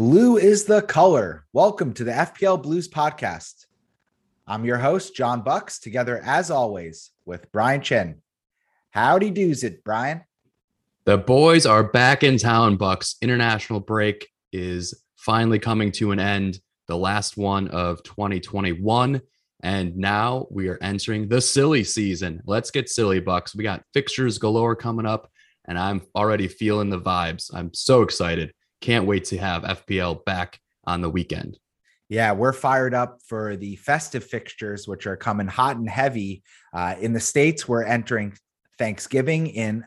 Blue is the color. Welcome to the FPL Blues podcast. I'm your host, John Bucks, together as always with Brian Chen. Howdy does it, Brian? The boys are back in town, Bucks. International break is finally coming to an end, the last one of 2021. And now we are entering the silly season. Let's get silly, Bucks. We got fixtures galore coming up, and I'm already feeling the vibes. I'm so excited. Can't wait to have FPL back on the weekend. Yeah, we're fired up for the festive fixtures, which are coming hot and heavy. Uh, in the States, we're entering Thanksgiving in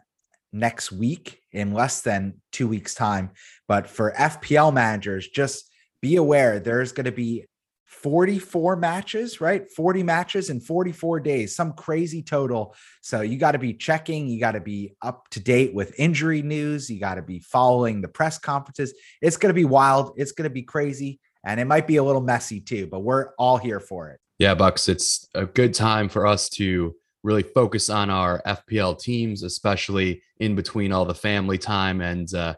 next week in less than two weeks' time. But for FPL managers, just be aware there's going to be 44 matches, right? 40 matches in 44 days, some crazy total. So you got to be checking, you got to be up to date with injury news, you got to be following the press conferences. It's going to be wild, it's going to be crazy, and it might be a little messy too, but we're all here for it. Yeah, Bucks, it's a good time for us to really focus on our FPL teams, especially in between all the family time and uh,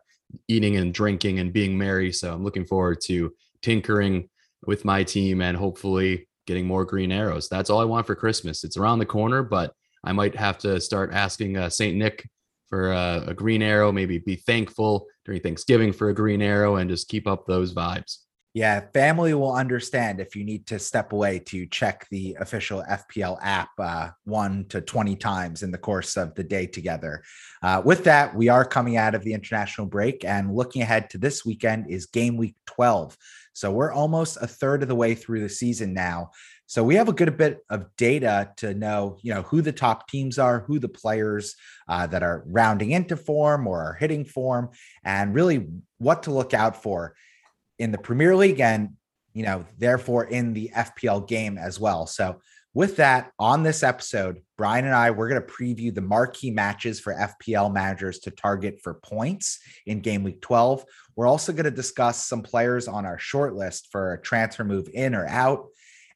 eating and drinking and being merry. So I'm looking forward to tinkering with my team and hopefully getting more green arrows. That's all I want for Christmas. It's around the corner, but I might have to start asking uh, Saint Nick for uh, a green arrow. Maybe be thankful during Thanksgiving for a green arrow and just keep up those vibes. Yeah, family will understand if you need to step away to check the official FPL app uh, one to 20 times in the course of the day together. Uh, with that, we are coming out of the international break and looking ahead to this weekend is game week 12. So we're almost a third of the way through the season now. So we have a good bit of data to know, you know, who the top teams are, who the players uh, that are rounding into form or are hitting form, and really what to look out for in the Premier League and, you know, therefore in the FPL game as well. So, with that, on this episode, Brian and I, we're going to preview the marquee matches for FPL managers to target for points in game week 12. We're also going to discuss some players on our short list for a transfer move in or out.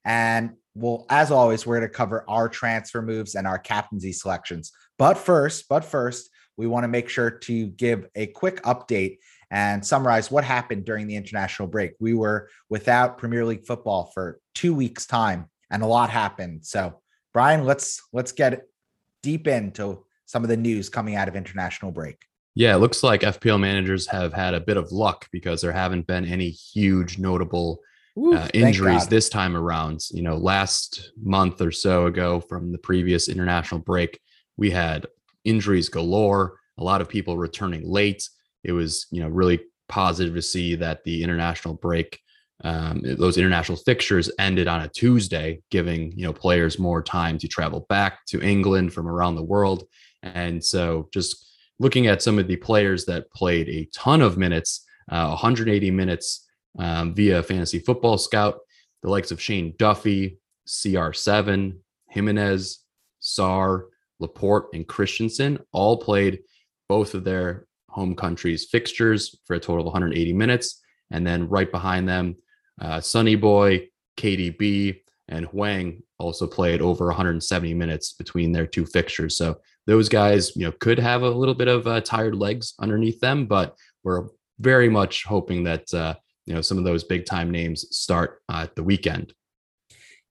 And well, as always, we're going to cover our transfer moves and our captaincy selections. But first, but first, we want to make sure to give a quick update and summarize what happened during the international break. We were without Premier League football for two weeks' time, and a lot happened. So, Brian, let's let's get deep into some of the news coming out of international break. Yeah, it looks like FPL managers have had a bit of luck because there haven't been any huge notable Ooh, uh, injuries this time around. You know, last month or so ago from the previous international break, we had injuries galore, a lot of people returning late it was you know really positive to see that the international break um, those international fixtures ended on a Tuesday, giving you know players more time to travel back to England from around the world. And so, just looking at some of the players that played a ton of minutes, uh, 180 minutes um, via Fantasy Football Scout, the likes of Shane Duffy, CR7, Jimenez, Sarr, Laporte, and Christensen all played both of their home countries' fixtures for a total of 180 minutes. And then right behind them, uh, Sonny Boy, KDB, and Hwang also played over 170 minutes between their two fixtures. So those guys, you know, could have a little bit of uh, tired legs underneath them, but we're very much hoping that uh, you know some of those big time names start uh, at the weekend.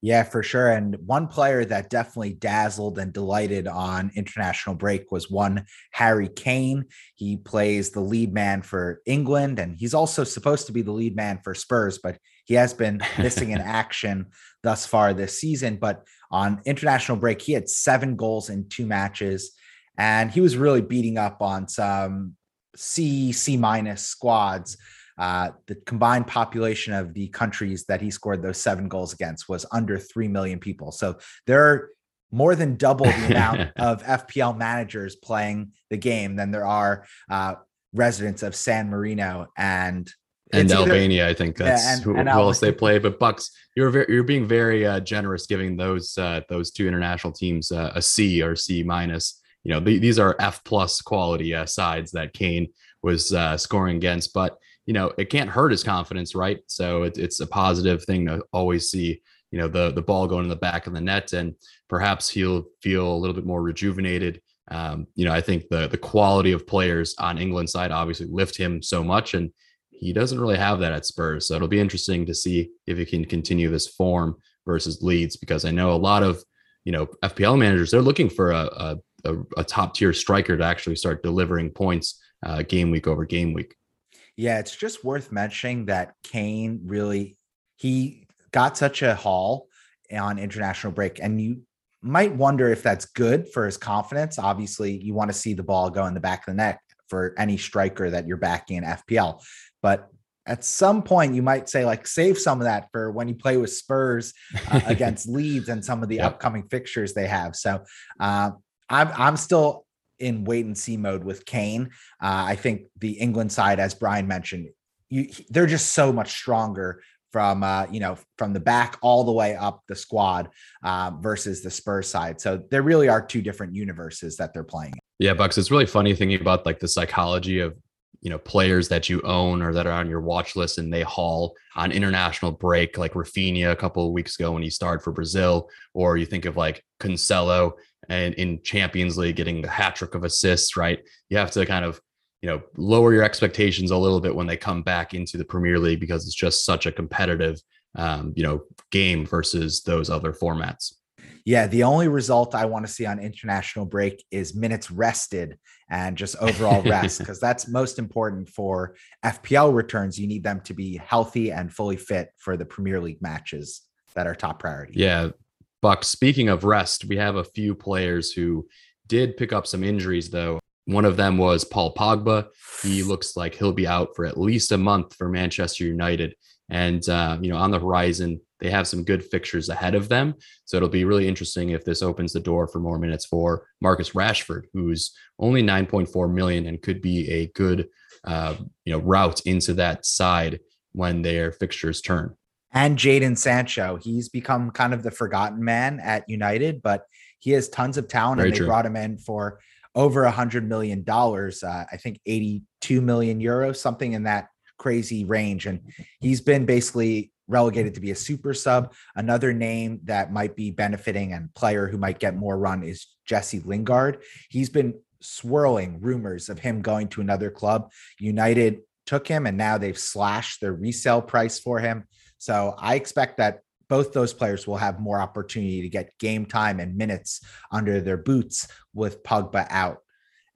Yeah, for sure. And one player that definitely dazzled and delighted on international break was one Harry Kane. He plays the lead man for England, and he's also supposed to be the lead man for Spurs, but he has been missing in action thus far this season. But on international break, he had seven goals in two matches, and he was really beating up on some C, C minus squads. Uh, the combined population of the countries that he scored those seven goals against was under 3 million people. So there are more than double the amount of FPL managers playing the game than there are uh, residents of San Marino and and Albania. Either, I think that's yeah, and, who, and who else they play. But Bucks, you're very, you're being very uh, generous giving those uh, those two international teams uh, a C or C minus. You know, th- these are F plus quality uh, sides that Kane was uh, scoring against. But you know, it can't hurt his confidence, right? So it, it's a positive thing to always see, you know, the the ball going in the back of the net, and perhaps he'll feel a little bit more rejuvenated. Um, you know, I think the the quality of players on England side obviously lift him so much, and he doesn't really have that at Spurs. So it'll be interesting to see if he can continue this form versus Leeds because I know a lot of you know FPL managers they're looking for a a, a top tier striker to actually start delivering points uh, game week over game week. Yeah, it's just worth mentioning that Kane really he got such a haul on international break, and you might wonder if that's good for his confidence. Obviously, you want to see the ball go in the back of the net for any striker that you're backing in FPL. But at some point, you might say, like, save some of that for when you play with Spurs uh, against Leeds and some of the yep. upcoming fixtures they have. So uh, I'm, I'm still in wait and see mode with Kane. Uh, I think the England side, as Brian mentioned, you, they're just so much stronger from uh, you know from the back all the way up the squad uh, versus the Spurs side. So there really are two different universes that they're playing. Yeah, Bucks. It's really funny thinking about like the psychology of you know players that you own or that are on your watch list and they haul on international break like Raphinha a couple of weeks ago when he started for Brazil or you think of like Cancelo and in Champions League getting the hat trick of assists right you have to kind of you know lower your expectations a little bit when they come back into the Premier League because it's just such a competitive um, you know game versus those other formats. Yeah, the only result I want to see on international break is minutes rested and just overall rest because that's most important for FPL returns. You need them to be healthy and fully fit for the Premier League matches that are top priority. Yeah, Buck. Speaking of rest, we have a few players who did pick up some injuries though. One of them was Paul Pogba. He looks like he'll be out for at least a month for Manchester United. And, uh, you know, on the horizon, they have some good fixtures ahead of them. So it'll be really interesting if this opens the door for more minutes for Marcus Rashford, who's only 9.4 million and could be a good, uh, you know, route into that side when their fixtures turn. And Jadon Sancho, he's become kind of the forgotten man at United, but he has tons of talent, Very and they true. brought him in for over a hundred million dollars. Uh, I think 82 million euros, something in that crazy range. And he's been basically relegated to be a super sub. Another name that might be benefiting and player who might get more run is Jesse Lingard. He's been swirling rumors of him going to another club. United took him and now they've slashed their resale price for him. So I expect that both those players will have more opportunity to get game time and minutes under their boots with Pogba out.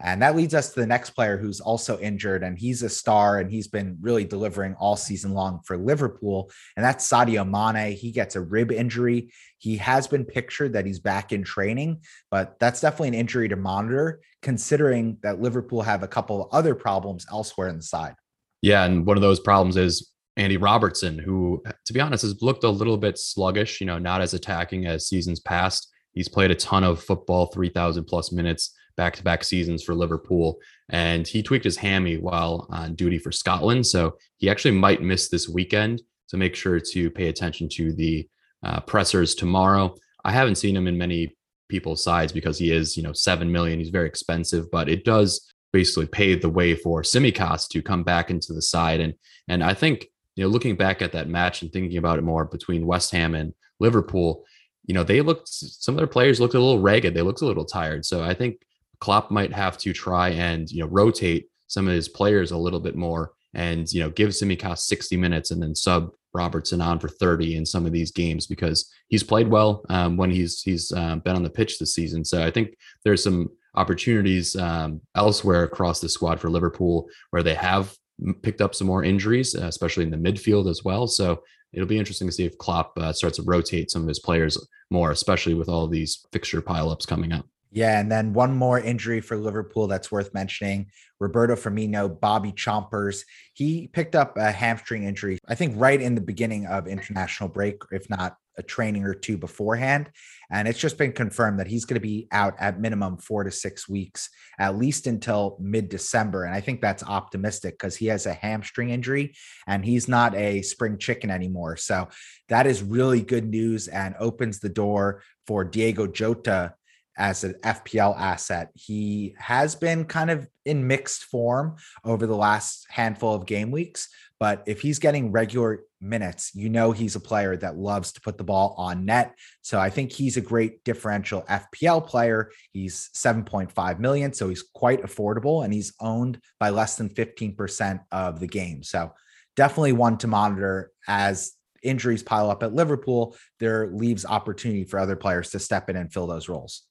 And that leads us to the next player who's also injured, and he's a star, and he's been really delivering all season long for Liverpool. And that's Sadio Mane. He gets a rib injury. He has been pictured that he's back in training, but that's definitely an injury to monitor, considering that Liverpool have a couple of other problems elsewhere in the side. Yeah, and one of those problems is Andy Robertson, who, to be honest, has looked a little bit sluggish, you know, not as attacking as seasons past. He's played a ton of football, 3,000 plus minutes back to back seasons for Liverpool. And he tweaked his hammy while on duty for Scotland. So he actually might miss this weekend. So make sure to pay attention to the uh, pressers tomorrow. I haven't seen him in many people's sides because he is, you know, 7 million. He's very expensive, but it does basically pave the way for Tsimikas to come back into the side. And, and I think you know, looking back at that match and thinking about it more between West Ham and Liverpool, you know, they looked some of their players looked a little ragged. They looked a little tired. So I think Klopp might have to try and you know rotate some of his players a little bit more and you know give Tsimikas 60 minutes and then sub Robertson on for 30 in some of these games because he's played well um, when he's he's um, been on the pitch this season. So I think there's some opportunities um, elsewhere across the squad for Liverpool where they have picked up some more injuries, uh, especially in the midfield as well. So it'll be interesting to see if Klopp uh, starts to rotate some of his players more, especially with all these fixture pileups coming up. Yeah, and then one more injury for Liverpool that's worth mentioning. Roberto Firmino, Bobby Chompers. He picked up a hamstring injury, I think right in the beginning of international break, if not a training or two beforehand. And it's just been confirmed that he's going to be out at minimum four to six weeks, at least until mid December. And I think that's optimistic because he has a hamstring injury and he's not a spring chicken anymore. So that is really good news and opens the door for Diego Jota as an FPL asset. He has been kind of in mixed form over the last handful of game weeks, but if he's getting regular minutes, you know he's a player that loves to put the ball on net. So I think he's a great differential FPL player. He's 7.5 million, so he's quite affordable and he's owned by less than 15% of the game. So definitely one to monitor as injuries pile up at Liverpool. There leaves opportunity for other players to step in and fill those roles.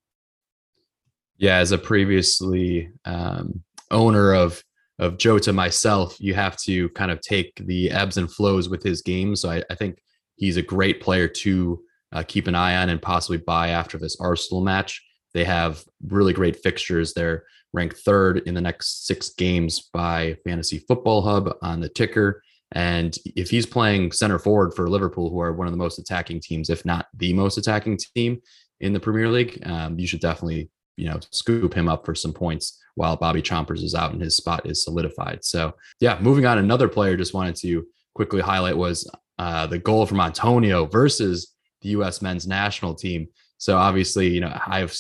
Yeah, as a previously um, owner of of Jota myself, you have to kind of take the ebbs and flows with his game. So I, I think he's a great player to uh, keep an eye on and possibly buy after this Arsenal match. They have really great fixtures. They're ranked third in the next six games by Fantasy Football Hub on the ticker. And if he's playing center forward for Liverpool, who are one of the most attacking teams, if not the most attacking team in the Premier League, um, you should definitely, you know, scoop him up for some points while Bobby Chompers is out and his spot is solidified. So, yeah, moving on. Another player just wanted to quickly highlight was uh, the goal from Antonio versus the U.S. men's national team. So obviously, you know, I've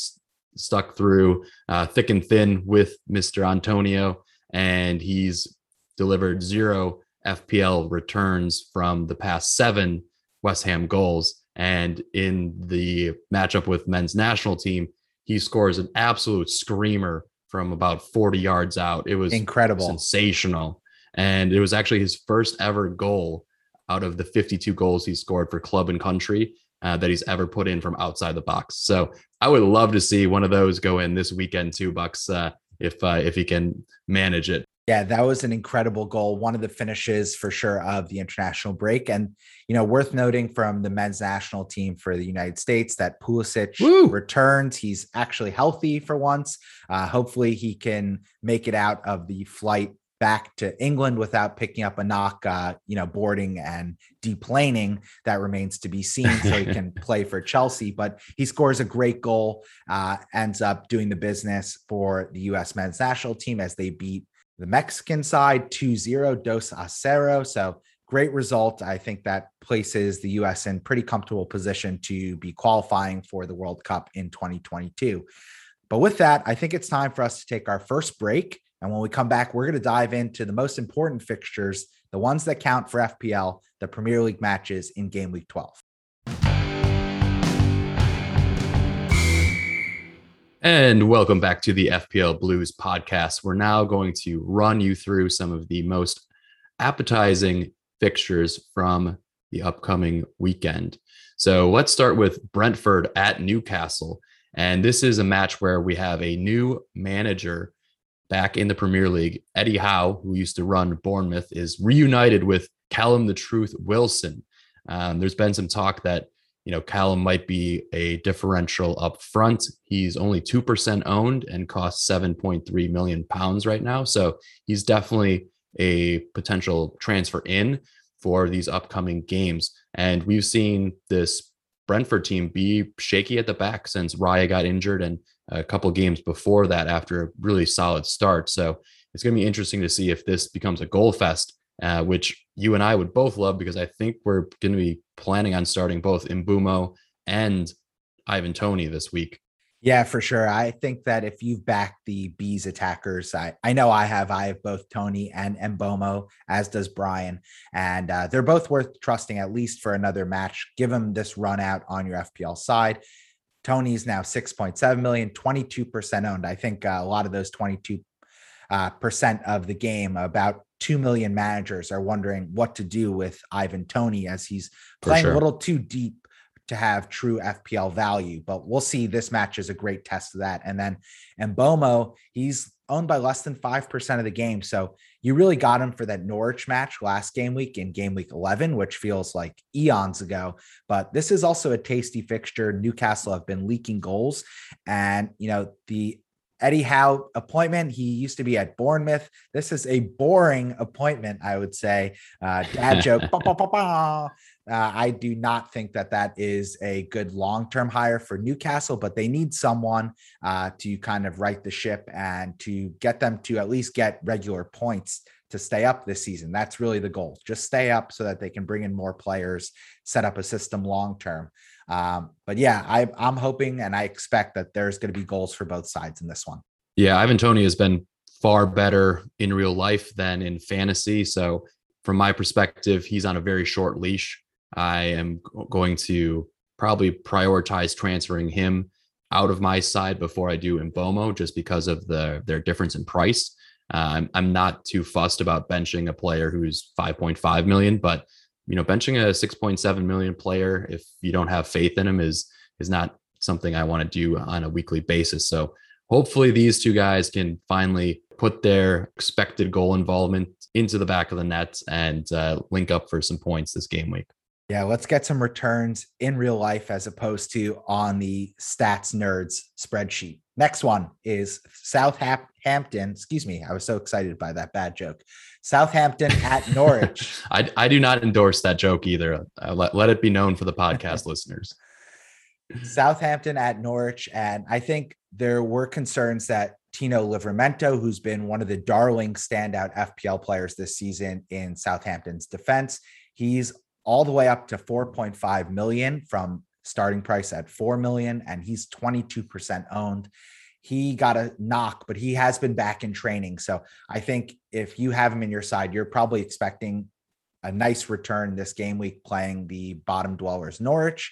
stuck through uh, thick and thin with Mr. Antonio, and he's delivered zero FPL returns from the past seven West Ham goals. And in the matchup with men's national team, he scores an absolute screamer from about 40 yards out. It was incredible, sensational. And it was actually his first ever goal out of the 52 goals he scored for club and country uh, that he's ever put in from outside the box. So I would love to see one of those go in this weekend too, Bucks, uh, if uh, if he can manage it. Yeah, that was an incredible goal. One of the finishes for sure of the international break. And, you know, worth noting from the men's national team for the United States that Pulisic Woo! returns. He's actually healthy for once. Uh, hopefully he can make it out of the flight back to England without picking up a knock, uh, you know, boarding and deplaning. That remains to be seen. So he can play for Chelsea, but he scores a great goal, uh, ends up doing the business for the U.S. men's national team as they beat the Mexican side 2 0 dos a cero. So great result. I think that places the U.S. in pretty comfortable position to be qualifying for the World Cup in 2022. But with that, I think it's time for us to take our first break. And when we come back, we're going to dive into the most important fixtures, the ones that count for FPL, the Premier League matches in game week 12. And welcome back to the FPL Blues podcast. We're now going to run you through some of the most appetizing fixtures from the upcoming weekend. So let's start with Brentford at Newcastle. And this is a match where we have a new manager back in the Premier League. Eddie Howe, who used to run Bournemouth, is reunited with Callum the Truth Wilson. Um, there's been some talk that you know, Callum might be a differential up front. He's only 2% owned and costs 7.3 million pounds right now. So he's definitely a potential transfer in for these upcoming games. And we've seen this Brentford team be shaky at the back since Raya got injured and a couple games before that after a really solid start. So it's going to be interesting to see if this becomes a goal fest uh, which you and I would both love because I think we're going to be planning on starting both Mbeumo and Ivan Toney this week. Yeah, for sure. I think that if you've backed the bees attackers, I, I know I have. I have both Toney and Mbeumo, as does Brian, and uh, they're both worth trusting at least for another match. Give them this run out on your FPL side. Toney's now 6.7 million, 22% owned. I think uh, a lot of those 22 uh, percent of the game, about 2 million managers are wondering what to do with Ivan Toney as he's playing sure. a little too deep to have true FPL value. But we'll see. This match is a great test of that. And then and Mbeumo, he's owned by less than 5% of the game. So you really got him for that Norwich match last game week in game week 11, which feels like eons ago. But this is also a tasty fixture. Newcastle have been leaking goals. And, you know, the Eddie Howe appointment. He used to be at Bournemouth. This is a boring appointment, I would say. Uh, dad joke. bah, bah, bah, uh, I do not think that that is a good long term hire for Newcastle, but they need someone uh, to kind of right the ship and to get them to at least get regular points to stay up this season. That's really the goal. Just stay up so that they can bring in more players, set up a system long term. Um, but yeah, I, I'm hoping and I expect that there's going to be goals for both sides in this one. Yeah, Ivan Toney has been far better in real life than in fantasy. So, from my perspective, he's on a very short leash. I am going to probably prioritize transferring him out of my side before I do Mbeumo, just because of the their difference in price. Uh, I'm I'm not too fussed about benching a player who's 5.5 million, but you know, benching a 6.7 million player if you don't have faith in him is is not something I want to do on a weekly basis. So hopefully these two guys can finally put their expected goal involvement into the back of the net and uh, link up for some points this game week. Yeah, let's get some returns in real life as opposed to on the stats nerds spreadsheet. Next one is Southampton. Excuse me, I was so excited by that bad joke. Southampton at Norwich. I, I do not endorse that joke either. Uh, let, let it be known for the podcast listeners. Southampton at Norwich. And I think there were concerns that Tino Livramento, who's been one of the darling standout FPL players this season in Southampton's defense, he's all the way up to 4.5 million from starting price at 4 million and he's 22% owned he got a knock but he has been back in training so i think if you have him in your side you're probably expecting a nice return this game week playing the bottom dwellers norwich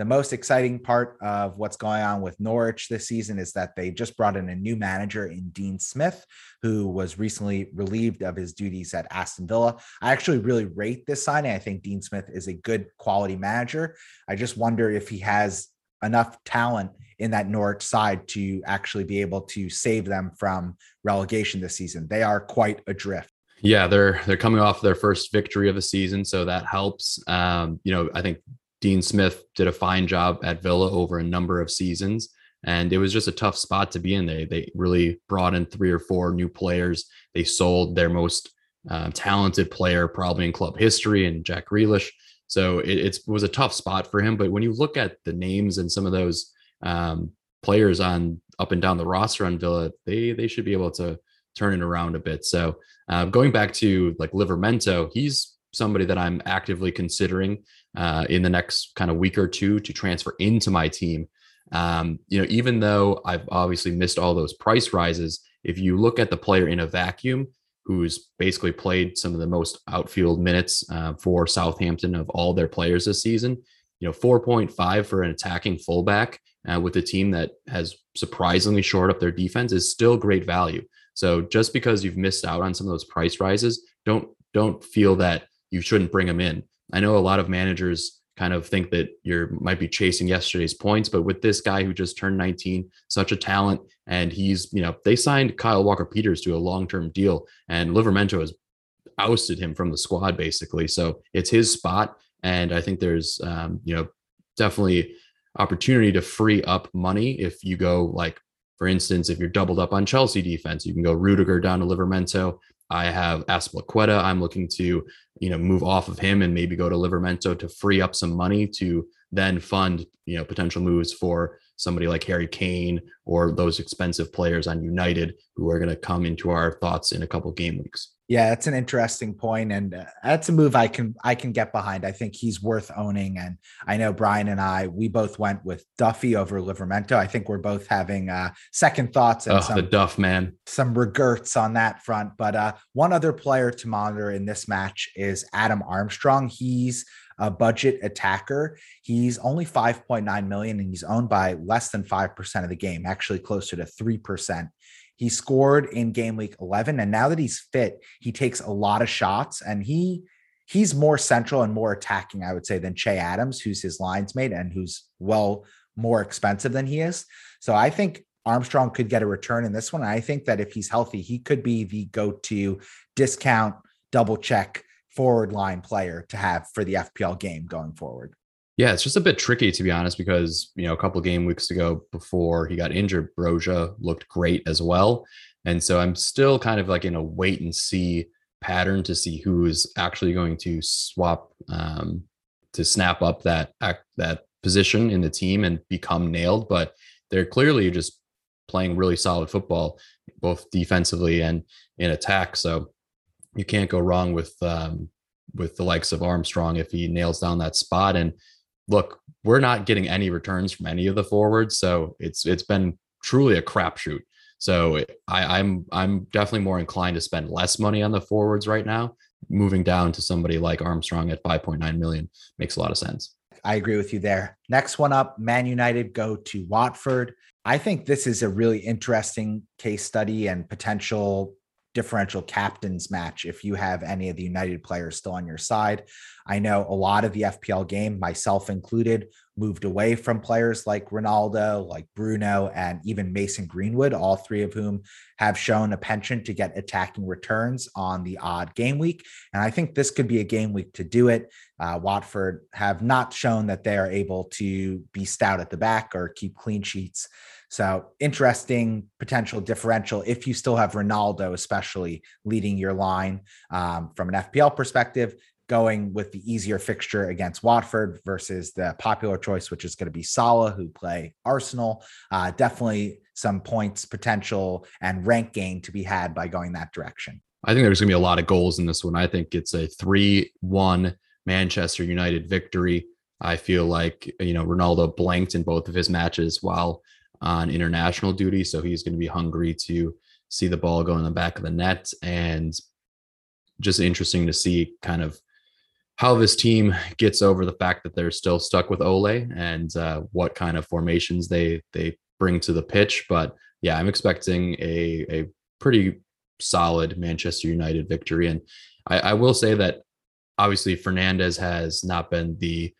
the most exciting part of what's going on with Norwich this season is that they just brought in a new manager in Dean Smith, who was recently relieved of his duties at Aston Villa. I actually really rate this signing. I think Dean Smith is a good quality manager. I just wonder if he has enough talent in that Norwich side to actually be able to save them from relegation this season. They are quite adrift. Yeah, they're they're coming off their first victory of the season, so that helps. Um, you know, I think Dean Smith did a fine job at Villa over a number of seasons. And it was just a tough spot to be in. They they really brought in three or four new players. They sold their most uh, talented player probably in club history and Jack Grealish. So it, it, was a tough spot for him. But when you look at the names and some of those um, players on up and down the roster on Villa, they they should be able to turn it around a bit. So uh, going back to like Livramento, he's somebody that I'm actively considering uh, in the next kind of week or two to transfer into my team. Um, you know, even though I've obviously missed all those price rises, if you look at the player in a vacuum, who's basically played some of the most outfield minutes uh, for Southampton of all their players this season, you know, 4.5 for an attacking fullback uh, with a team that has surprisingly shored up their defense is still great value. So just because you've missed out on some of those price rises, don't don't feel that you shouldn't bring them in. I know a lot of managers kind of think that you're might be chasing yesterday's points, but with this guy who just turned 19, such a talent, and he's, you know, they signed Kyle Walker Peters to a long term deal, and Livramento has ousted him from the squad basically. So it's his spot. And I think there's, um, you know, definitely opportunity to free up money if you go like, for instance, if you're doubled up on Chelsea defense, you can go Rudiger down to Livramento I have Azpilicueta. I'm looking to, you know, move off of him and maybe go to Livramento to free up some money to then fund, you know, potential moves for somebody like Harry Kane or those expensive players on United who are going to come into our thoughts in a couple game weeks. Yeah, that's an interesting point, and uh, that's a move I can I can get behind. I think he's worth owning, and I know Brian and I we both went with Duffy over Livramento. I think we're both having uh, second thoughts and oh, some, the Duff man, some regrets on that front. But uh, one other player to monitor in this match is Adam Armstrong. He's a budget attacker. He's only 5.9 million and he's owned by less than 5% of the game, actually closer to 3%. He scored in game week 11 and now that he's fit, he takes a lot of shots and he he's more central and more attacking, I would say, than Che Adams, who's his lines mate and who's well more expensive than he is. So I think Armstrong could get a return in this one. I think that if he's healthy, he could be the go-to discount double check forward line player to have for the FPL game going forward. Yeah, it's just a bit tricky to be honest, because you know a couple game weeks ago before he got injured, Broja looked great as well, and so I'm still kind of like in a wait and see pattern to see who is actually going to swap um, to snap up that that position in the team and become nailed. But they're clearly just playing really solid football, both defensively and in attack. So you can't go wrong with um, with the likes of Armstrong if he nails down that spot. And look, we're not getting any returns from any of the forwards, so it's it's been truly a crapshoot. So I, I'm I'm definitely more inclined to spend less money on the forwards right now. Moving down to somebody like Armstrong at 5.9 million makes a lot of sense. I agree with you there. Next one up, Man United go to Watford. I think this is a really interesting case study and potential differential captains match if you have any of the United players still on your side. I know a lot of the FPL game, myself included, moved away from players like Ronaldo, like Bruno, and even Mason Greenwood, all three of whom have shown a penchant to get attacking returns on the odd game week. And I think this could be a game week to do it. Uh, Watford have not shown that they are able to be stout at the back or keep clean sheets. So interesting potential differential if you still have Ronaldo, especially leading your line um, from an FPL perspective, going with the easier fixture against Watford versus the popular choice, which is going to be Salah, who play Arsenal. Uh, definitely some points potential and rank gain to be had by going that direction. I think there's going to be a lot of goals in this one. I think it's a 3 1 Manchester United victory. I feel like, you know, Ronaldo blanked in both of his matches while on international duty. So he's going to be hungry to see the ball go in the back of the net. And just interesting to see kind of how this team gets over the fact that they're still stuck with Ole and uh, what kind of formations they they bring to the pitch. But yeah, I'm expecting a a pretty solid Manchester United victory. And I, I will say that obviously Fernandes has not been the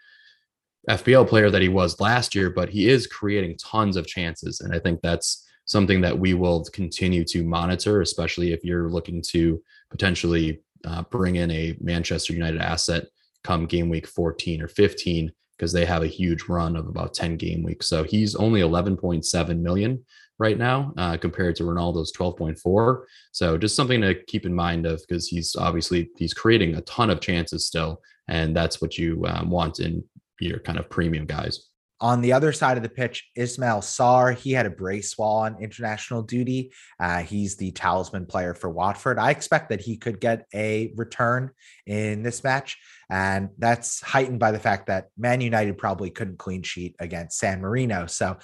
FPL player that he was last year, but he is creating tons of chances. And I think that's something that we will continue to monitor, especially if you're looking to potentially uh, bring in a Manchester United asset come game week 14 or 15 because they have a huge run of about 10 game weeks. So he's only 11.7 million right now uh, compared to Ronaldo's 12.4. So just something to keep in mind of because he's obviously he's creating a ton of chances still, and that's what you um, want in your kind of premium guys. On the other side of the pitch, Ismail Sarr, he had a brace while on international duty. Uh, he's the talisman player for Watford. I expect that he could get a return in this match. And that's heightened by the fact that Man United probably couldn't clean sheet against San Marino. So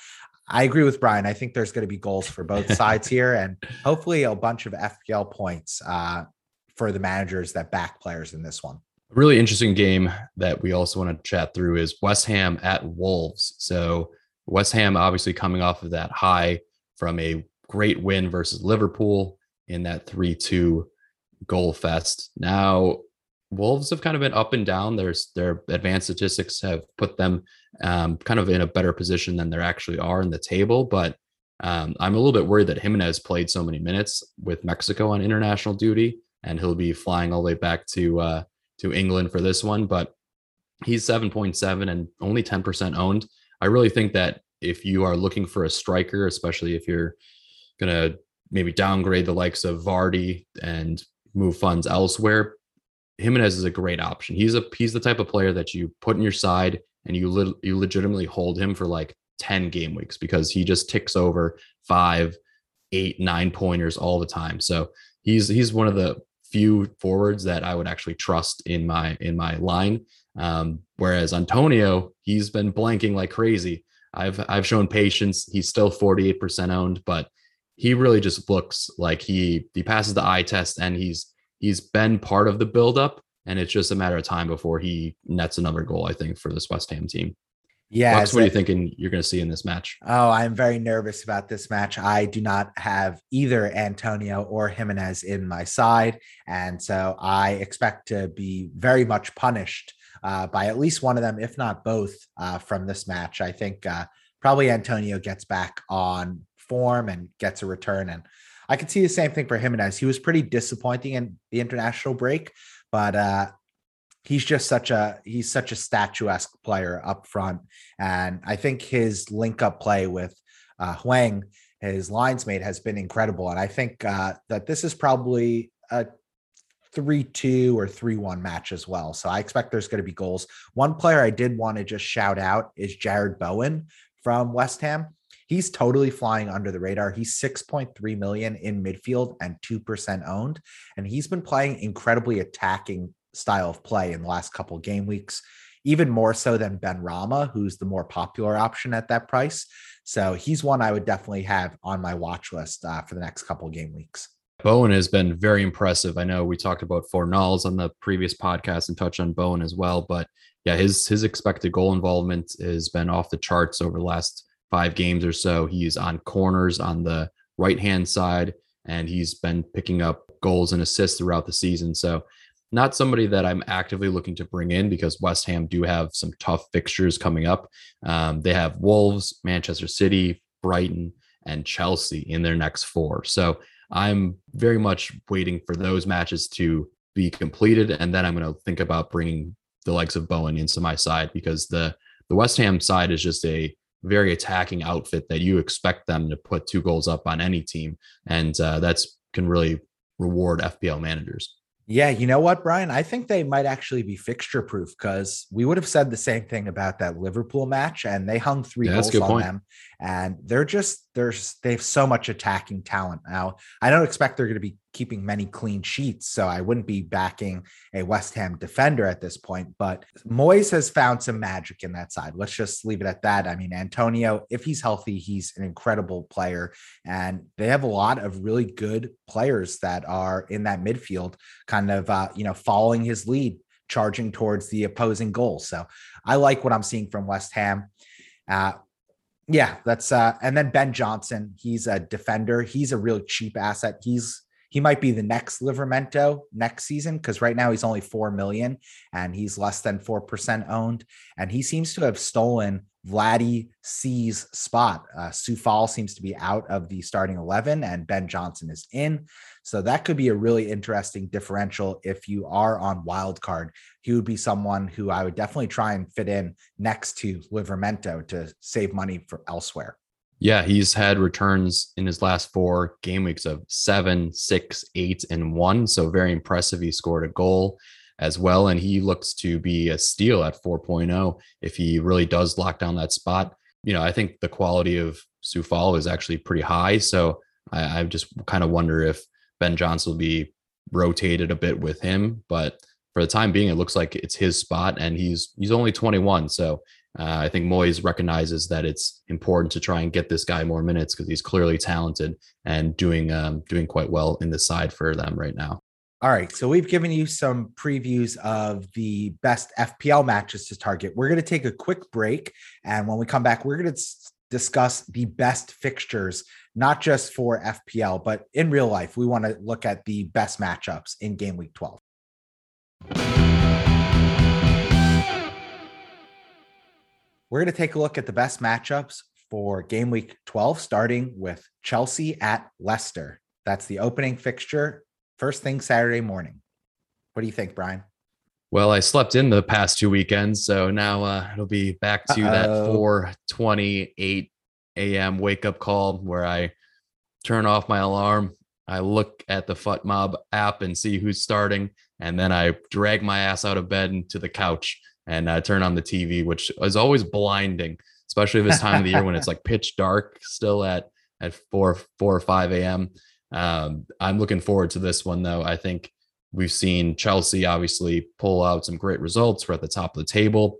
I agree with Brian. I think there's going to be goals for both sides here and hopefully a bunch of FPL points uh, for the managers that back players in this one. Really interesting game that we also want to chat through is West Ham at Wolves. So West Ham obviously coming off of that high from a great win versus Liverpool in that 3-2 goal fest. Now Wolves have kind of been up and down. There's their advanced statistics have put them um, kind of in a better position than they actually are in the table. But um, I'm a little bit worried that Jimenez played so many minutes with Mexico on international duty, and he'll be flying all the way back to uh, to England for this one, but he's 7.7 and only 10% owned. I really think that if you are looking for a striker, especially if you're going to maybe downgrade the likes of Vardy and move funds elsewhere, Jimenez is a great option. He's a he's the type of player that you put in your side and you le- you legitimately hold him for like 10 game weeks because he just ticks over five, eight, nine pointers all the time. So he's he's one of the few forwards that I would actually trust in my in my line. Um, whereas Antonio, he's been blanking like crazy. I've I've shown patience. He's still 48% owned, but he really just looks like he he passes the eye test and he's he's been part of the buildup. And it's just a matter of time before he nets another goal, I think, for this West Ham team. Yeah. what are you thinking you're going to see in this match? Oh, I'm very nervous about this match. I do not have either Antonio or Jimenez in my side. And so I expect to be very much punished uh, by at least one of them, if not both, uh, from this match. I think uh, probably Antonio gets back on form and gets a return. And I could see the same thing for Jimenez. He was pretty disappointing in the international break, but uh, he's just such a he's such a statuesque player up front, and I think his link up play with uh, Hwang, his lines mate, has been incredible. And I think uh, that this is probably a three two or three one match as well. So I expect there's going to be goals. One player I did want to just shout out is Jarrod Bowen from West Ham. He's totally flying under the radar. He's 6.3 million in midfield and 2% owned. And he's been playing incredibly attacking style of play in the last couple game weeks, even more so than Benrahma, who's the more popular option at that price. So he's one I would definitely have on my watch list uh, for the next couple game weeks. Bowen has been very impressive. I know we talked about Fornals on the previous podcast and touched on Bowen as well, but yeah, his his expected goal involvement has been off the charts over the last five games or so. He's on corners on the right hand side, and he's been picking up goals and assists throughout the season. So not somebody that I'm actively looking to bring in because West Ham do have some tough fixtures coming up. Um, they have Wolves, Manchester City, Brighton, and Chelsea in their next four. So I'm very much waiting for those matches to be completed, and then I'm going to think about bringing the likes of Bowen into my side because the the West Ham side is just a very attacking outfit that you expect them to put two goals up on any team, and uh, that's can really reward FPL managers. Yeah, you know what, Brian? I think they might actually be fixture proof because we would have said the same thing about that Liverpool match, and they hung three yeah, goals on point. them. And they're just there's they have so much attacking talent now. I don't expect they're going to be keeping many clean sheets. So I wouldn't be backing a West Ham defender at this point. But Moyes has found some magic in that side. Let's just leave it at that. I mean, Antonio, if he's healthy, he's an incredible player. And they have a lot of really good players that are in that midfield, kind of, uh, you know, following his lead, charging towards the opposing goal. So I like what I'm seeing from West Ham. Uh, yeah, that's uh and then Ben Johnson, he's a defender. He's a really cheap asset. He's he might be the next Livramento next season because right now he's only 4 million and he's less than 4% owned. And he seems to have stolen Vladdy C's spot. Uh, seems to be out of the starting 11 and Ben Johnson is in. So that could be a really interesting differential if you are on wild card. He would be someone who I would definitely try and fit in next to Livramento to save money for elsewhere. Yeah, he's had returns in his last four game weeks of seven, six, eight, and one. So very impressive. He scored a goal as well. And he looks to be a steal at 4.0 if he really does lock down that spot. You know, I think the quality of Coufal is actually pretty high. So I, I just kind of wonder if Ben Johnson will be rotated a bit with him. But for the time being, it looks like it's his spot and he's he's only 21. So uh, I think Moyes recognizes that it's important to try and get this guy more minutes because he's clearly talented and doing um, doing quite well in the side for them right now. All right, so we've given you some previews of the best FPL matches to target. We're going to take a quick break, and when we come back, we're going to discuss the best fixtures, not just for FPL, but in real life. We want to look at the best matchups in game week 12. We're going to take a look at the best matchups for game week 12, starting with Chelsea at Leicester. That's the opening fixture, first thing Saturday morning. What do you think, Brian? Well, I slept in the past two weekends, so now uh, it'll be back to Uh-oh. that 4:28 a.m. wake up call where I turn off my alarm, I look at the FotMob app and see who's starting, and then I drag my ass out of bed into the couch and uh, turn on the TV, which is always blinding, especially this time of the year when it's like pitch dark still at at four four or five a.m. Um, I'm looking forward to this one though. I think we've seen Chelsea obviously pull out some great results. We're at the top of the table,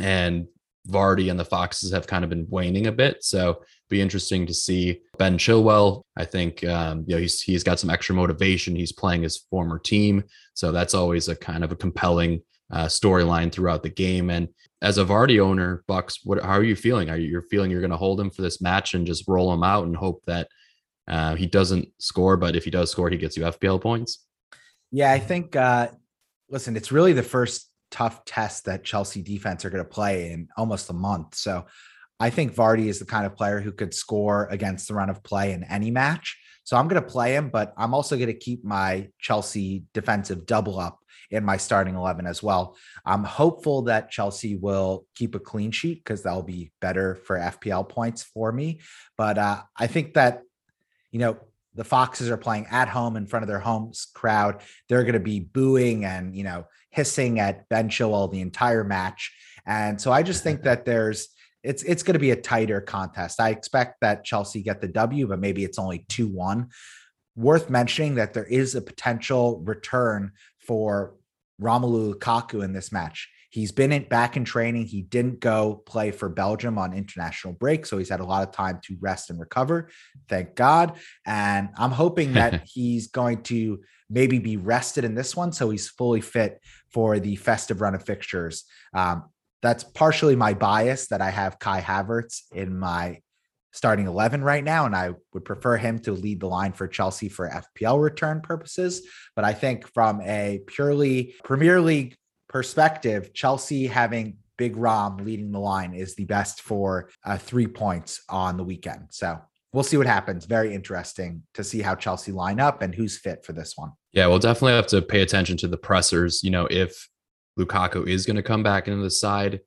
and Vardy and the Foxes have kind of been waning a bit. So be interesting to see Ben Chilwell. I think um, you know he's he's got some extra motivation. He's playing his former team, so that's always a kind of a compelling uh, storyline throughout the game. And as a Vardy owner, Bucks, what how are you feeling? Are you feeling you're going to hold him for this match and just roll him out and hope that uh, he doesn't score, but if he does score, he gets you FPL points? Yeah, I think. Uh, listen, it's really the first tough test that Chelsea defense are going to play in almost a month. So I think Vardy is the kind of player who could score against the run of play in any match. So I'm going to play him, but I'm also going to keep my Chelsea defensive double up in my starting 11 as well. I'm hopeful that Chelsea will keep a clean sheet because that'll be better for FPL points for me. But uh, I think that, you know, the Foxes are playing at home in front of their home crowd. They're going to be booing and, you know, hissing at Ben Chilwell the entire match. And so I just think that there's, it's it's going to be a tighter contest. I expect that Chelsea get the W, but maybe it's only 2 1. Worth mentioning that there is a potential return for Romelu Lukaku in this match. He's been in, back in training. He didn't go play for Belgium on international break, so he's had a lot of time to rest and recover. Thank God. And I'm hoping that he's going to maybe be rested in this one, so he's fully fit for the festive run of fixtures. Um, that's partially my bias that I have Kai Havertz in my starting 11 right now, and I would prefer him to lead the line for Chelsea for FPL return purposes. But I think from a purely Premier League perspective, Chelsea having Big Rom leading the line is the best for uh, three points on the weekend. So we'll see what happens. Very interesting to see how Chelsea line up and who's fit for this one. Yeah, we'll definitely have to pay attention to the pressers. You know, if Lukaku is going to come back into the side,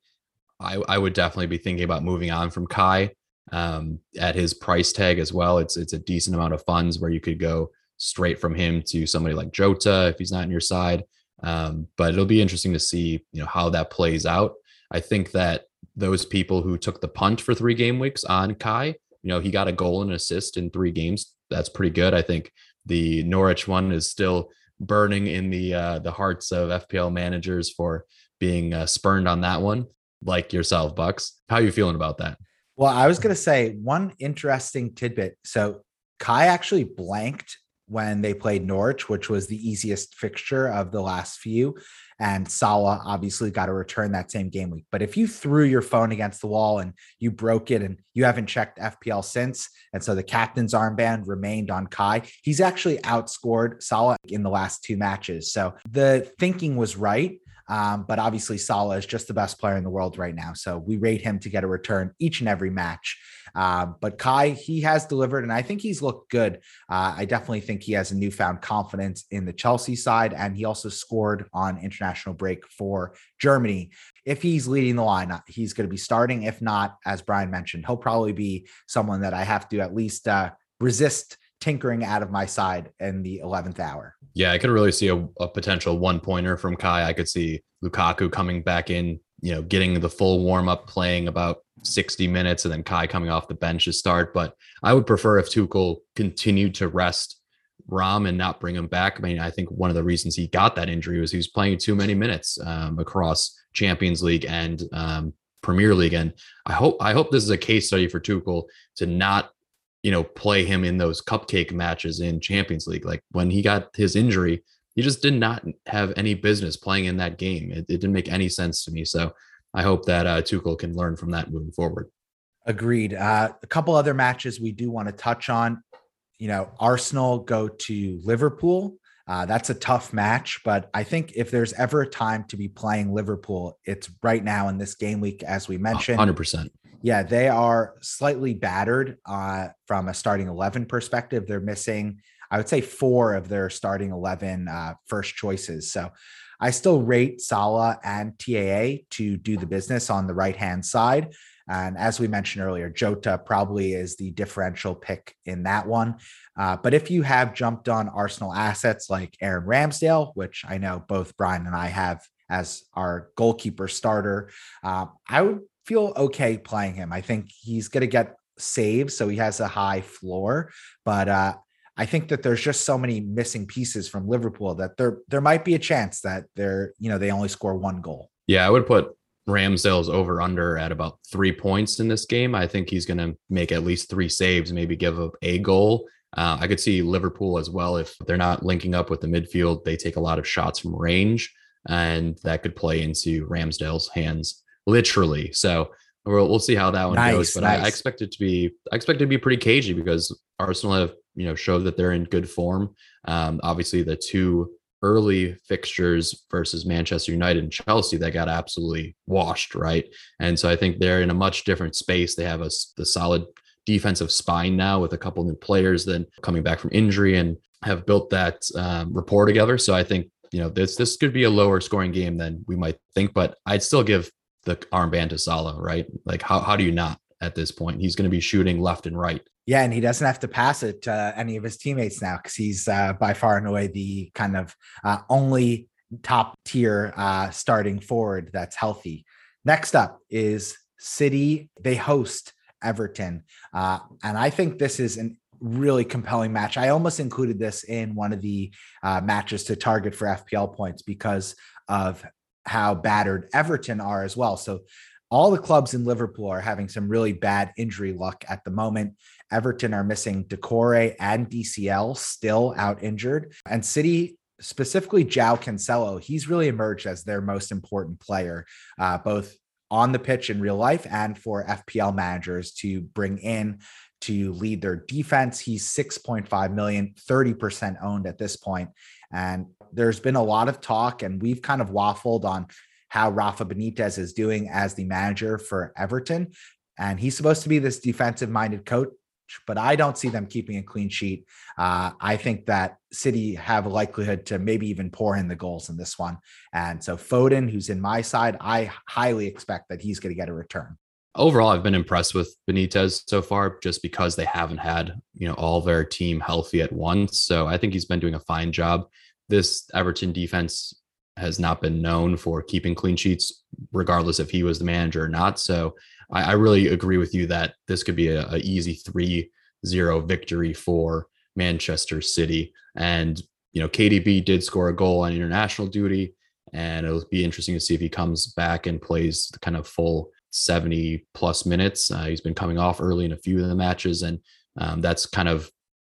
I, I would definitely be thinking about moving on from Kai um, at his price tag as well. It's it's a decent amount of funds where you could go straight from him to somebody like Jota if he's not in your side. Um, but it'll be interesting to see you know how that plays out. I think that those people who took the punt for three game weeks on Kai, you know, he got a goal and assist in three games. That's pretty good. I think the Norwich one is still burning in the uh, the hearts of FPL managers for being uh, spurned on that one, like yourself, Bucks. How are you feeling about that? Well, I was going to say one interesting tidbit. So Kai actually blanked when they played Norwich, which was the easiest fixture of the last few. And Salah obviously got a return that same game week. But if you threw your phone against the wall and you broke it and you haven't checked FPL since, and so the captain's armband remained on Kai, he's actually outscored Salah in the last two matches. So the thinking was right. Um, but obviously, Salah is just the best player in the world right now. So we rate him to get a return each and every match. Um, but Kai, he has delivered, and I think he's looked good. Uh, I definitely think he has a newfound confidence in the Chelsea side, and he also scored on international break for Germany. If he's leading the line, uh, he's going to be starting. If not, as Brian mentioned, he'll probably be someone that I have to at least uh, resist tinkering out of my side in the 11th hour. Yeah, I could really see a, a potential one pointer from Kai. I could see Lukaku coming back in, you know, getting the full warm up, playing about 60 minutes, and then Kai coming off the bench to start. But I would prefer if Tuchel continued to rest Rom and not bring him back. I mean, I think one of the reasons he got that injury was he was playing too many minutes um, across Champions League and um, Premier League. And I hope I hope this is a case study for Tuchel to not you know, play him in those cupcake matches in Champions League. Like when he got his injury, he just did not have any business playing in that game. It, it didn't make any sense to me. So I hope that uh, Tuchel can learn from that moving forward. Agreed. Uh, a couple other matches we do want to touch on. You know, Arsenal go to Liverpool. Uh, that's a tough match, but I think if there's ever a time to be playing Liverpool, it's right now in this game week, as we mentioned. 100%. Yeah, they are slightly battered uh, from a starting 11 perspective. They're missing, I would say, four of their starting 11 uh, first choices. So I still rate Salah and TAA to do the business on the right hand side. And as we mentioned earlier, Jota probably is the differential pick in that one. Uh, but if you have jumped on Arsenal assets like Aaron Ramsdale, which I know both Brian and I have as our goalkeeper starter, uh, I would feel okay playing him. I think he's going to get saves, so he has a high floor. But uh, I think that there's just so many missing pieces from Liverpool that there there might be a chance that they're you know they only score one goal. Yeah, I would put Ramsdale's over under at about three points in this game. I think he's going to make at least three saves, maybe give up a goal. Uh, I could see Liverpool as well if they're not linking up with the midfield. They take a lot of shots from range, and that could play into Ramsdale's hands literally. So we'll, we'll see how that one nice, goes. But nice. I, I, expect it to be I expect it to be pretty cagey because Arsenal have you know showed that they're in good form. Um, obviously, the two early fixtures versus Manchester United and Chelsea that got absolutely washed, right? And so I think they're in a much different space. They have a the solid defensive spine now with a couple new players then coming back from injury and have built that um, rapport together. So I think you know this this could be a lower scoring game than we might think, but I'd still give the armband to Salah, right? Like how how do you not at this point? He's going to be shooting left and right. Yeah, and he doesn't have to pass it to any of his teammates now because he's uh, by far and away the kind of uh, only top tier uh, starting forward that's healthy. Next up is City. They host Everton, uh, and I think this is an really compelling match. I almost included this in one of the uh, matches to target for FPL points because of how battered Everton are as well. So all the clubs in Liverpool are having some really bad injury luck at the moment. Everton are missing Doucouré and DCL still out injured. And City, specifically João Cancelo, he's really emerged as their most important player, uh, both on the pitch in real life and for FPL managers to bring in to lead their defense. He's 6.5 million, 30% owned at this point. And there's been a lot of talk, and we've kind of waffled on how Rafa Benitez is doing as the manager for Everton. And he's supposed to be this defensive minded coach, but I don't see them keeping a clean sheet. Uh, I think that City have a likelihood to maybe even pour in the goals in this one. And so Foden, who's in my side, I highly expect that he's going to get a return. Overall, I've been impressed with Benitez so far just because they haven't had, you know, all their team healthy at once. So I think he's been doing a fine job. This Everton defense has not been known for keeping clean sheets, regardless if he was the manager or not. So I, I really agree with you that this could be a, a easy 3 0 victory for Manchester City. And, you know, KDB did score a goal on international duty. And it'll be interesting to see if he comes back and plays the kind of full 70 plus minutes. Uh, he's been coming off early in a few of the matches. And um, that's kind of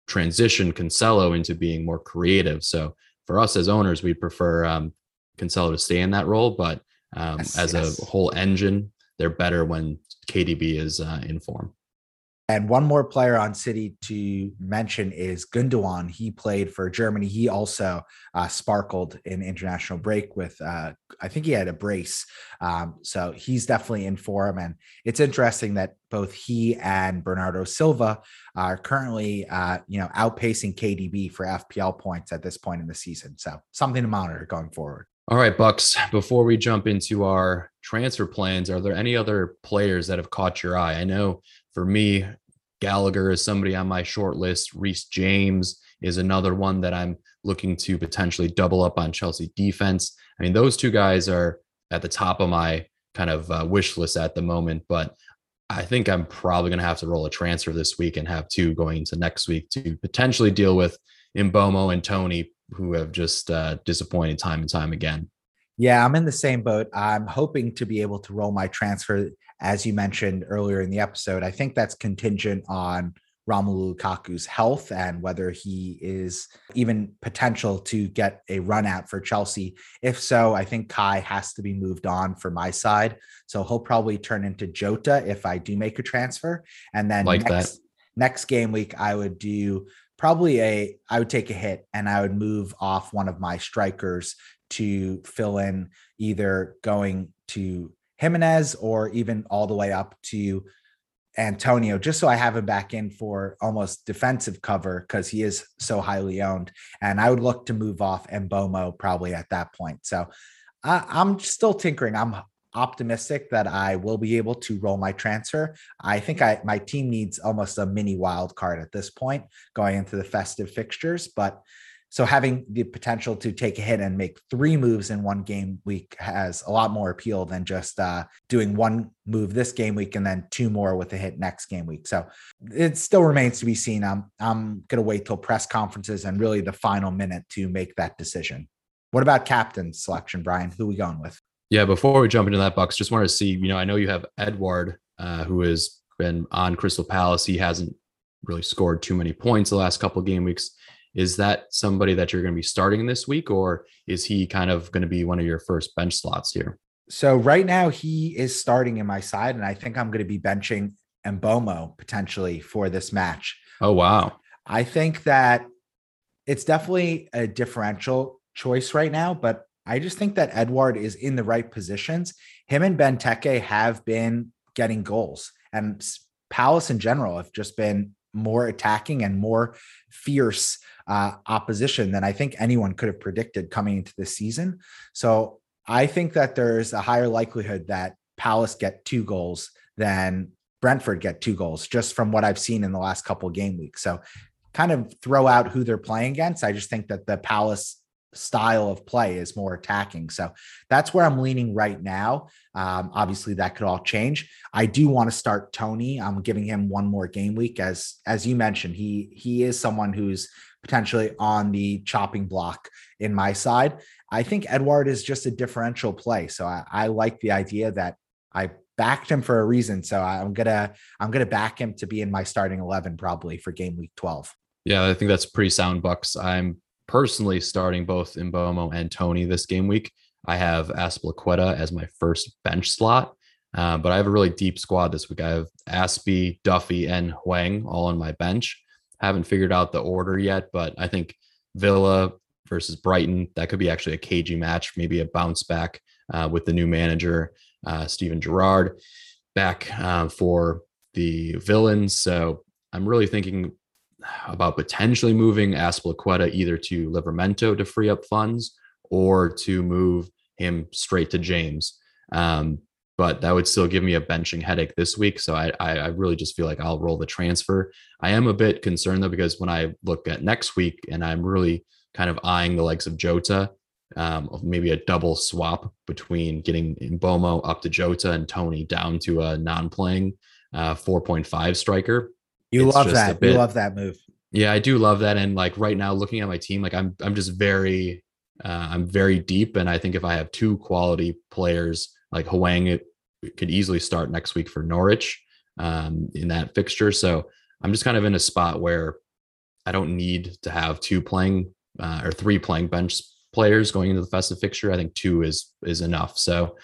transitioned Cancelo into being more creative. So for us as owners, we'd prefer um, Cancelo to stay in that role. But um, yes, as yes. a whole engine, they're better when KDB is uh, in form. And one more player on City to mention is Gundogan. He played for Germany. He also uh, sparkled in international break with, uh, I think he had a brace. Um, so he's definitely in form. And it's interesting that both he and Bernardo Silva are currently, uh, you know, outpacing KDB for FPL points at this point in the season. So something to monitor going forward. All right, Bucks. Before we jump into our transfer plans, are there any other players that have caught your eye? I know for me, Gallagher is somebody on my short list. Reece James is another one that I'm looking to potentially double up on Chelsea defense. I mean, those two guys are at the top of my kind of uh, wish list at the moment, but I think I'm probably going to have to roll a transfer this week and have two going into next week to potentially deal with Mbeumo and Toney, who have just uh, disappointed time and time again. Yeah, I'm in the same boat. I'm hoping to be able to roll my transfer, as you mentioned earlier in the episode. I think that's contingent on Romelu Lukaku's health and whether he is even potential to get a run out for Chelsea. If so, I think Kai has to be moved on for my side. So he'll probably turn into Jota if I do make a transfer. And then like next, that. next game week, I would do probably a I would take a hit and I would move off one of my strikers to fill in either going to Jimenez or even all the way up to Antonio, just so I have him back in for almost defensive cover because he is so highly owned. And I would look to move off Mbeumo probably at that point. So uh, I'm still tinkering. I'm optimistic that I will be able to roll my transfer. I think I my team needs almost a mini wild card at this point going into the festive fixtures, but so having the potential to take a hit and make three moves in one game week has a lot more appeal than just uh, doing one move this game week and then two more with a hit next game week. So it still remains to be seen. I'm I'm gonna wait till press conferences and really the final minute to make that decision. What about captain selection, Brian? Who we going with? Yeah, before we jump into that, Bucks, just wanted to see, you know, I know you have Edouard, uh, who has been on Crystal Palace. He hasn't really scored too many points the last couple game weeks. Is that somebody that you're going to be starting this week, or is he kind of going to be one of your first bench slots here? So right now he is starting in my side, and I think I'm going to be benching Mbeumo potentially for this match. Oh wow! I think that it's definitely a differential choice right now, but I just think that Edouard is in the right positions. Him and Benteke have been getting goals, and Palace in general have just been more attacking and more fierce uh, opposition than I think anyone could have predicted coming into the season. So I think that there's a higher likelihood that Palace get two goals than Brentford get two goals, just from what I've seen in the last couple game weeks. So kind of throw out who they're playing against. I just think that the Palace style of play is more attacking. So that's where I'm leaning right now. Um, obviously, that could all change. I do want to start Toney. I'm giving him one more game week, as as you mentioned. He he is someone who's potentially on the chopping block in my side. I think Edouard is just a differential play. So I, I like the idea that I backed him for a reason. So I'm gonna I'm gonna back him to be in my starting eleven probably for game week 12. Yeah, I think that's pretty sound, Bucks. I'm personally starting both Mbeumo and Toney this game week. I have Azpilicueta as my first bench slot. Uh, but I have a really deep squad this week. I have Aspie, Duffy, and Hwang all on my bench. Haven't figured out the order yet, but I think Villa versus Brighton, that could be actually a cagey match, maybe a bounce back uh, with the new manager, uh, Steven Gerrard, back uh, for the villains. So I'm really thinking about potentially moving Azpilicueta either to Livramento to free up funds or to move him straight to James. Um, but that would still give me a benching headache this week. So I, I really just feel like I'll roll the transfer. I am a bit concerned though, because when I look at next week and I'm really kind of eyeing the legs of Jota, um, maybe a double swap between getting Mbeumo up to Jota and Toney down to a non-playing uh, 4.5 striker. You love that. Bit, you love that move. Yeah, I do love that. And like right now, looking at my team, like I'm I'm just very uh, I'm very deep. And I think if I have two quality players like it could easily start next week for Norwich um, in that fixture. So I'm just kind of in a spot where I don't need to have two playing uh, or three playing bench players going into the festive fixture. I think two is is enough. So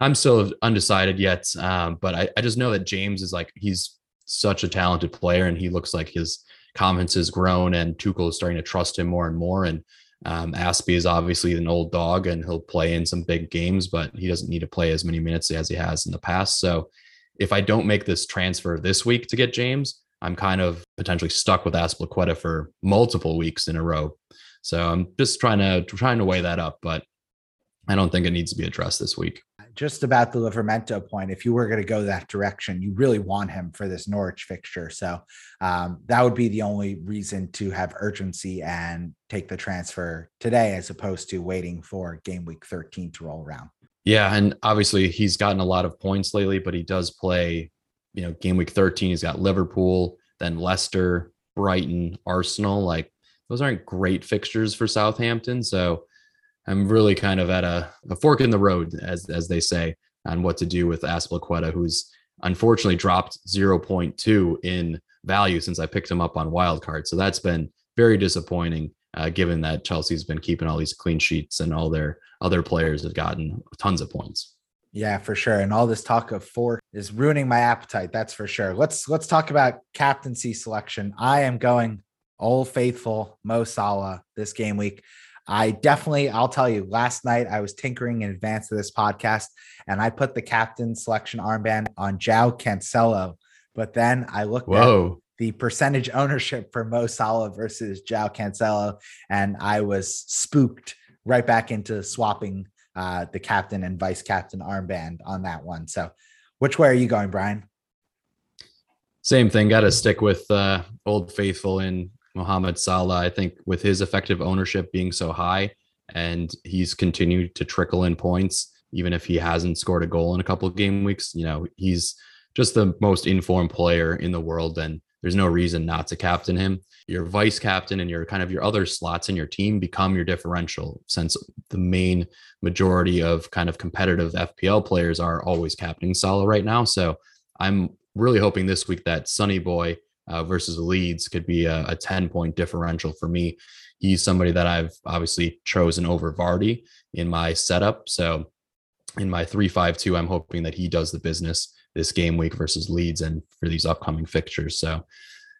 I'm still undecided yet, um, but I, I just know that James is like he's such a talented player, and he looks like his confidence has grown, and Tuchel is starting to trust him more and more. And um, Aspie is obviously an old dog, and he'll play in some big games, but he doesn't need to play as many minutes as he has in the past. So if I don't make this transfer this week to get James, I'm kind of potentially stuck with Azpilicueta for multiple weeks in a row. So I'm just trying to trying to weigh that up, but I don't think it needs to be addressed this week. Just about the Livramento point, if you were going to go that direction, you really want him for this Norwich fixture. So um, that would be the only reason to have urgency and take the transfer today, as opposed to waiting for game week 13 to roll around. Yeah, and obviously he's gotten a lot of points lately, but he does play, you know, game week 13. He's got Liverpool, then Leicester, Brighton, Arsenal. Like those aren't great fixtures for Southampton. So I'm really kind of at a, a fork in the road, as as they say, on what to do with Azpilicueta, who's unfortunately dropped 0.2 in value since I picked him up on wildcard. So that's been very disappointing, uh, given that Chelsea's been keeping all these clean sheets and all their other players have gotten tons of points. Yeah, for sure. And all this talk of four is ruining my appetite. That's for sure. Let's let's talk about captaincy selection. I am going old faithful Mo Salah this game week. I definitely, I'll tell you, last night I was tinkering in advance of this podcast and I put the captain selection armband on João Cancelo. But then I looked Whoa. at the percentage ownership for Mo Salah versus João Cancelo and I was spooked right back into swapping uh, the captain and vice captain armband on that one. So, which way are you going, Brian? Same thing. Got to stick with uh, Old Faithful in Mohamed Salah, I think with his effective ownership being so high and he's continued to trickle in points, even if he hasn't scored a goal in a couple of game weeks, you know, he's just the most informed player in the world. And there's no reason not to captain him. Your vice captain and your kind of your other slots in your team become your differential since the main majority of kind of competitive FPL players are always captaining Salah right now. So I'm really hoping this week that Sonny Boy uh, versus Leeds could be a, a 10 point differential for me. He's somebody that I've obviously chosen over Vardy in my setup. So in my 352, I'm hoping that he does the business this game week versus Leeds and for these upcoming fixtures. So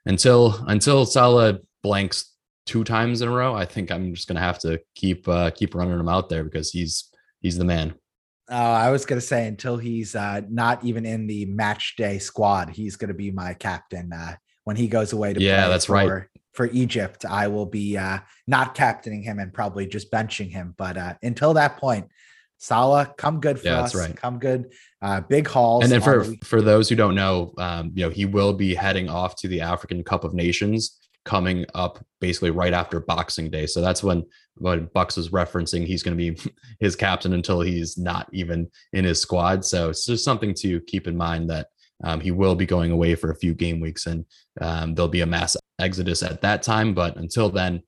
until until Salah blanks two times in a row, I think I'm just gonna have to keep uh, keep running him out there because he's he's the man. Uh, I was to say until he's uh, not even in the match day squad, he's to be my captain. Uh, when he goes away to yeah, that's for, right. For Egypt, I will be uh, not captaining him and probably just benching him. But uh, until that point, Salah, come good for yeah, us. Right. Come good. Uh, big hauls. And then for the for those who don't know, um, you know, he will be heading off to the African Cup of Nations coming up basically right after Boxing Day. So that's when when Bucks was referencing he's going to be his captain until he's not even in his squad. So it's just something to keep in mind that um, he will be going away for a few game weeks, and um, there'll be a mass exodus at that time. But until then,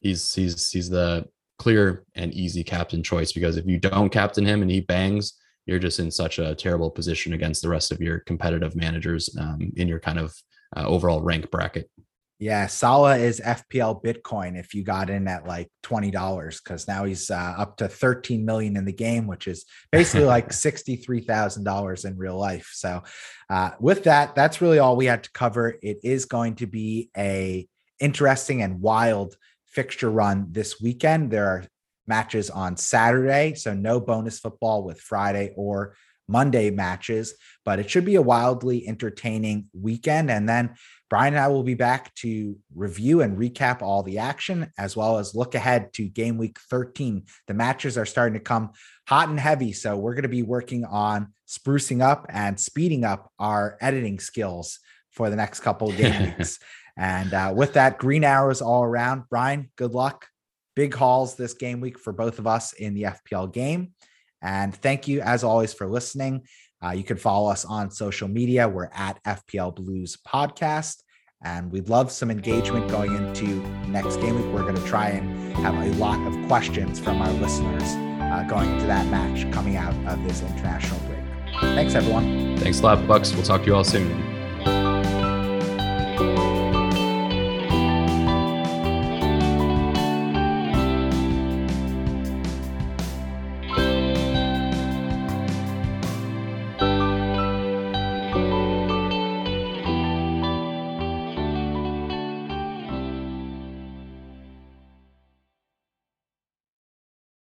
he's he's he's the clear and easy captain choice because if you don't captain him and he bangs, you're just in such a terrible position against the rest of your competitive managers um, in your kind of uh, overall rank bracket. Yeah, Salah is FPL Bitcoin if you got in at like $20 because now he's uh, up to 13 million in the game, which is basically like $63,000 in real life. So, uh, with that, that's really all we had to cover. It is going to be a interesting and wild fixture run this weekend. There are matches on Saturday, so no bonus football with Friday or Monday matches, but it should be a wildly entertaining weekend. And then Brian and I will be back to review and recap all the action, as well as look ahead to game week 13. The matches are starting to come hot and heavy. So we're going to be working on sprucing up and speeding up our editing skills for the next couple of game weeks. And uh, with that, green arrows all around. Brian, good luck. Big hauls this game week for both of us in the FPL game. And thank you, as always, for listening. Uh, you can follow us on social media. We're at FPL Blues Podcast. And we'd love some engagement going into next game week. We're going to try and have a lot of questions from our listeners uh, going into that match coming out of this international break. Thanks, everyone. Thanks a lot, Bucks. We'll talk to you all soon.